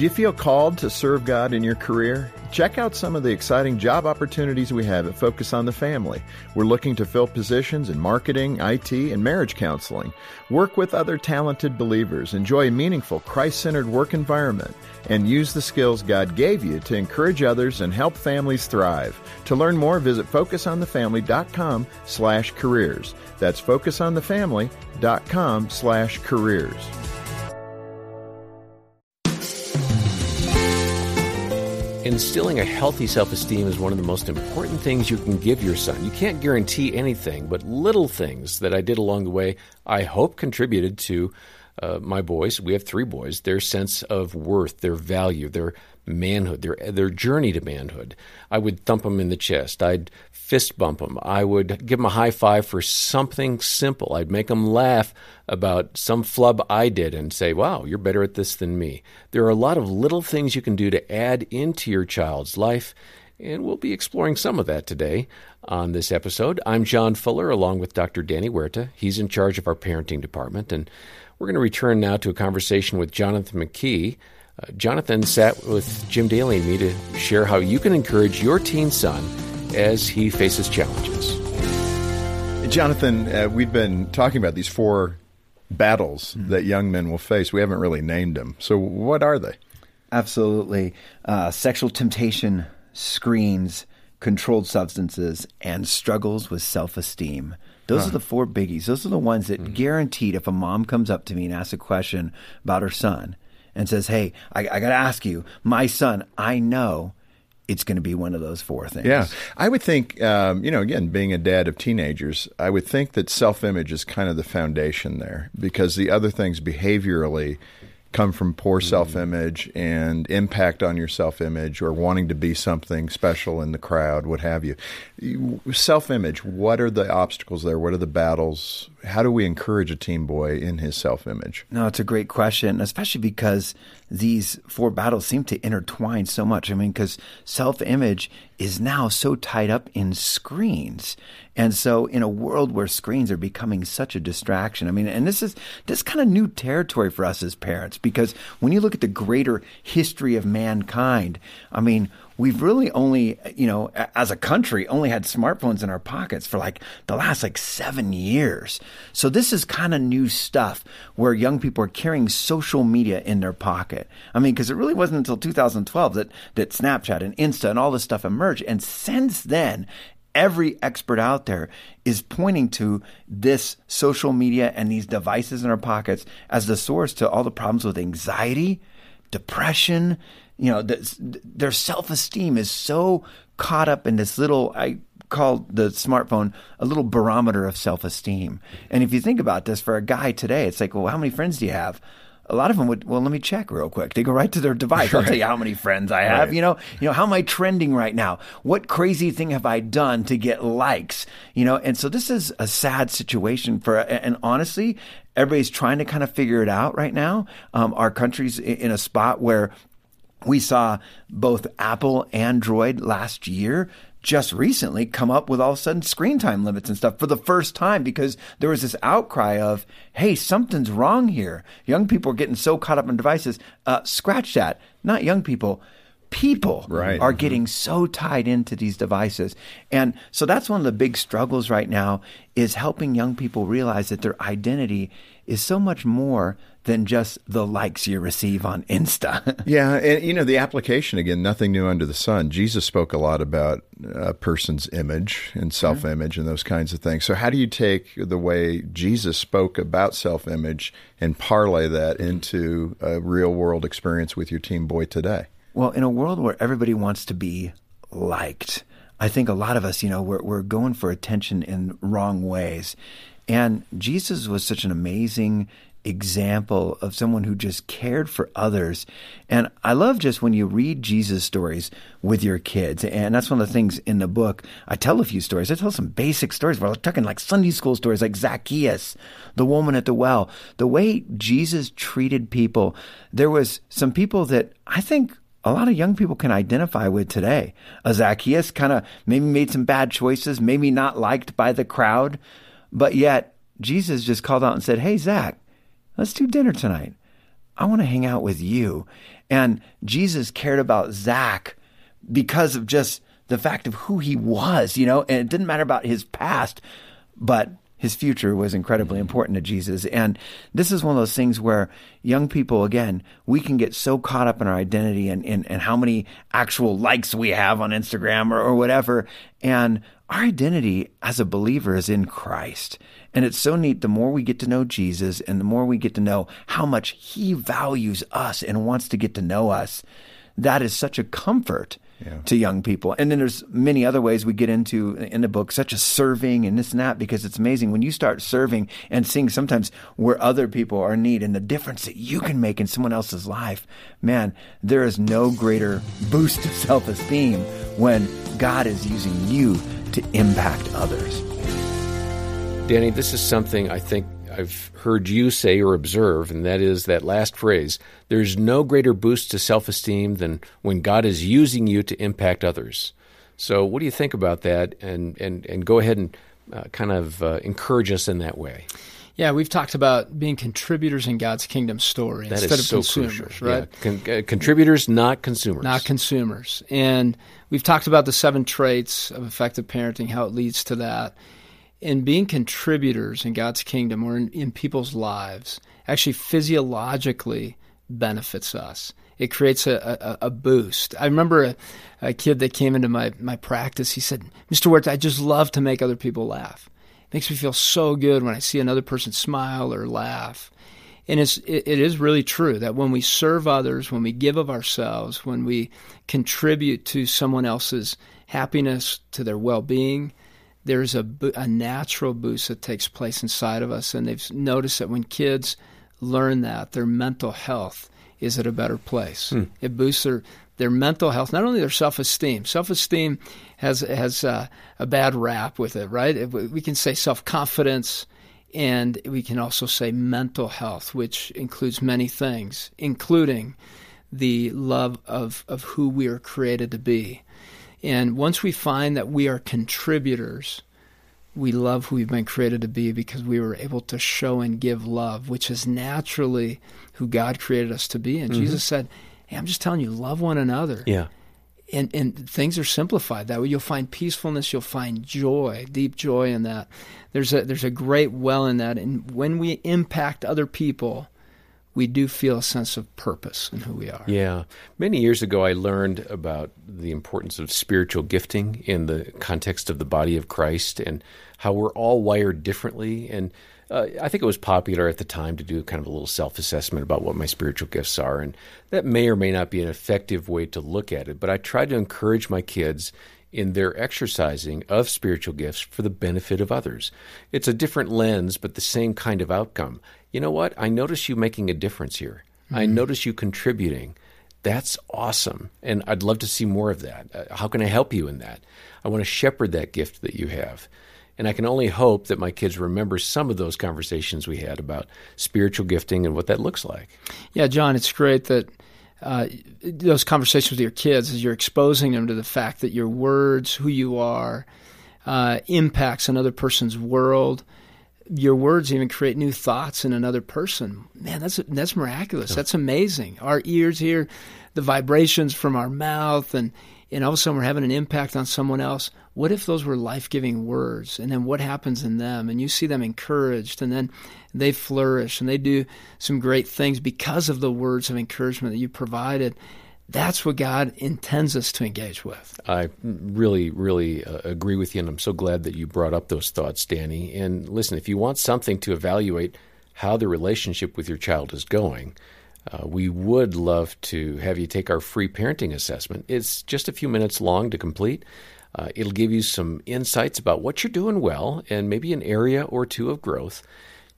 Do you feel called to serve God in your career? Check out some of the exciting job opportunities we have at Focus on the Family. We're looking to fill positions in marketing, IT, and marriage counseling. Work with other talented believers, enjoy a meaningful, Christ centered work environment, and use the skills God gave you to encourage others and help families thrive. To learn more, visit focusonthefamily.com slash careers. That's focusonthefamily.com slash careers. Instilling a healthy self esteem is one of the most important things you can give your son. You can't guarantee anything, but little things that I did along the way, I hope contributed to uh, my boys. We have three boys, their sense of worth, their value, their manhood, their their journey to manhood. I would thump them in the chest. I'd fist bump them. I would give them a high five for something simple. I'd make them laugh about some flub I did and say, "Wow, you're better at this than me." There are a lot of little things you can do to add into your child's life. And we'll be exploring some of that today on this episode. I'm John Fuller, along with Dr. Danny Huerta. He's in charge of our parenting department. And we're going to return now to a conversation with Jonathan McKee, uh, Jonathan sat with Jim Daly and me to share how you can encourage your teen son as he faces challenges. Jonathan, uh, we've been talking about these four battles mm-hmm. that young men will face. We haven't really named them. So, what are they? Absolutely. Uh, sexual temptation, screens, controlled substances, and struggles with self esteem. Those huh. are the four biggies. Those are the ones that mm-hmm. guaranteed if a mom comes up to me and asks a question about her son, and says, Hey, I, I got to ask you, my son, I know it's going to be one of those four things. Yeah. I would think, um, you know, again, being a dad of teenagers, I would think that self image is kind of the foundation there because the other things behaviorally come from poor mm. self image and impact on your self image or wanting to be something special in the crowd, what have you. Self image, what are the obstacles there? What are the battles? How do we encourage a teen boy in his self image? No, it's a great question, especially because these four battles seem to intertwine so much. I mean, because self image is now so tied up in screens. And so in a world where screens are becoming such a distraction, I mean, and this is this kind of new territory for us as parents because when you look at the greater history of mankind, I mean, we've really only, you know, as a country, only had smartphones in our pockets for like the last like seven years. So this is kind of new stuff where young people are carrying social media in their pocket. I mean, because it really wasn't until 2012 that that Snapchat and Insta and all this stuff emerged, and since then. Every expert out there is pointing to this social media and these devices in our pockets as the source to all the problems with anxiety, depression, you know, the, their self esteem is so caught up in this little, I call the smartphone a little barometer of self esteem. And if you think about this for a guy today, it's like, well, how many friends do you have? A lot of them would well let me check real quick. They go right to their device. I'll tell you how many friends i have. Right. you know you know how am i trending right now? What crazy thing have i done to get likes? You know and so this is a sad situation for and honestly everybody's trying to kind of figure it out right now. Um, our country's in a spot where we saw both Apple, and Android last year just recently come up with all of a sudden screen time limits and stuff for the first time because there was this outcry of, hey, something's wrong here. Young people are getting so caught up in devices. Uh, scratch that. Not young people. People right. are mm-hmm. getting so tied into these devices. And so that's one of the big struggles right now is helping young people realize that their identity is so much more than just the likes you receive on Insta. yeah, and you know the application again, nothing new under the sun. Jesus spoke a lot about a person's image and mm-hmm. self-image and those kinds of things. So how do you take the way Jesus spoke about self-image and parlay that into a real-world experience with your team boy today? Well, in a world where everybody wants to be liked, I think a lot of us, you know, we're, we're going for attention in wrong ways. And Jesus was such an amazing example of someone who just cared for others. And I love just when you read Jesus stories with your kids. And that's one of the things in the book. I tell a few stories. I tell some basic stories. We're talking like Sunday school stories like Zacchaeus, the woman at the well. The way Jesus treated people, there was some people that I think a lot of young people can identify with today. A Zacchaeus kind of maybe made some bad choices, maybe not liked by the crowd, but yet Jesus just called out and said, Hey, Zach, Let's do dinner tonight. I want to hang out with you. And Jesus cared about Zach because of just the fact of who he was, you know, and it didn't matter about his past, but his future was incredibly mm-hmm. important to Jesus. And this is one of those things where young people, again, we can get so caught up in our identity and, and, and how many actual likes we have on Instagram or, or whatever. And our identity as a believer is in Christ. And it's so neat. The more we get to know Jesus and the more we get to know how much he values us and wants to get to know us, that is such a comfort yeah. to young people. And then there's many other ways we get into in the book, such as serving and this and that, because it's amazing when you start serving and seeing sometimes where other people are in need and the difference that you can make in someone else's life. Man, there is no greater boost of self esteem when God is using you to impact others. Danny, this is something I think I've heard you say or observe, and that is that last phrase there's no greater boost to self esteem than when God is using you to impact others. So, what do you think about that? And, and, and go ahead and uh, kind of uh, encourage us in that way. Yeah, we've talked about being contributors in God's kingdom story that instead of so consumers, crucial. right? Yeah. Con- uh, contributors, not consumers. Not consumers. And we've talked about the seven traits of effective parenting, how it leads to that And being contributors in God's kingdom or in, in people's lives actually physiologically benefits us. It creates a, a, a boost. I remember a, a, kid that came into my, my practice. He said, Mr. Huerta, I just love to make other people laugh. Makes me feel so good when I see another person smile or laugh. And it's, it, it is really true that when we serve others, when we give of ourselves, when we contribute to someone else's happiness, to their well being, there's a, a natural boost that takes place inside of us. And they've noticed that when kids learn that, their mental health is at a better place. Hmm. It boosts their, their mental health, not only their self esteem. Self esteem has, has uh, a bad rap with it, right? We can say self confidence, and we can also say mental health, which includes many things, including the love of, of who we are created to be. And once we find that we are contributors, we love who we've been created to be because we were able to show and give love, which is naturally who God created us to be. And mm-hmm. Jesus said, Hey, I'm just telling you, love one another. Yeah. And, and things are simplified that way. You'll find peacefulness. You'll find joy, deep joy in that. There's a there's a great well in that. And when we impact other people, we do feel a sense of purpose in who we are. Yeah. Many years ago, I learned about the importance of spiritual gifting in the context of the body of Christ and how we're all wired differently. And uh, I think it was popular at the time to do kind of a little self assessment about what my spiritual gifts are. And that may or may not be an effective way to look at it. But I try to encourage my kids in their exercising of spiritual gifts for the benefit of others. It's a different lens, but the same kind of outcome you know what? I notice you making a difference here. Mm-hmm. I notice you contributing. That's awesome. And I'd love to see more of that. Uh, how can I help you in that? I want to shepherd that gift that you have. And I can only hope that my kids remember some of those conversations we had about spiritual gifting and what that looks like. Yeah, John, it's great that uh, those conversations with your kids as you're exposing them to the fact that your words, who you are, uh, impacts another person's world your words even create new thoughts in another person. Man, that's that's miraculous. That's amazing. Our ears hear the vibrations from our mouth, and and all of a sudden we're having an impact on someone else. What if those were life giving words? And then what happens in them? And you see them encouraged, and then they flourish and they do some great things because of the words of encouragement that you provided that's what God intends us to engage with. I really, really uh, agree with you, and I'm so glad that you brought up those thoughts, Danny. And listen, if you want something to evaluate how the relationship with your child is going, uh, we would love to have you take our free parenting assessment. It's just a few minutes long to complete. Uh, it'll give you some insights about what you're doing well and maybe an area or two of growth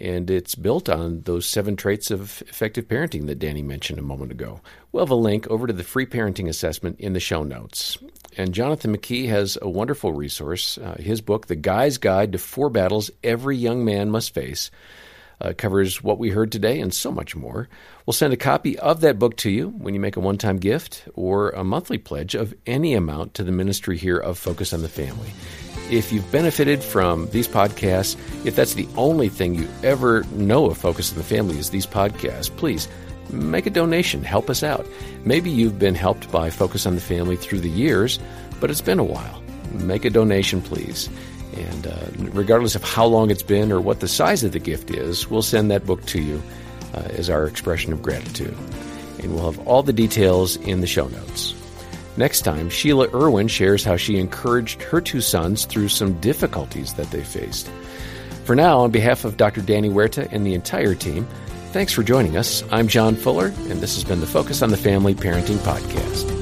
and it's built on those seven traits of effective parenting that Danny mentioned a moment ago. We'll have a link over to the free parenting assessment in the show notes. And Jonathan McKee has a wonderful resource. Uh, his book, The Guy's Guide to Four Battles Every Young Man Must Face, uh, covers what we heard today and so much more. We'll send a copy of that book to you when you make a one time gift or a monthly pledge of any amount to the ministry here of Focus on the Family. If you've benefited from these podcasts, if that's the only thing you ever know of Focus on the Family is these podcasts, please make a donation. Help us out. Maybe you've been helped by Focus on the Family through the years, but it's been a while. Make a donation, please. And uh, regardless of how long it's been or what the size of the gift is, we'll send that book to you uh, as our expression of gratitude. And we'll have all the details in the show notes. Next time, Sheila Irwin shares how she encouraged her two sons through some difficulties that they faced. For now, on behalf of Dr. Danny Huerta and the entire team, thanks for joining us. I'm John Fuller, and this has been the Focus on the Family Parenting Podcast.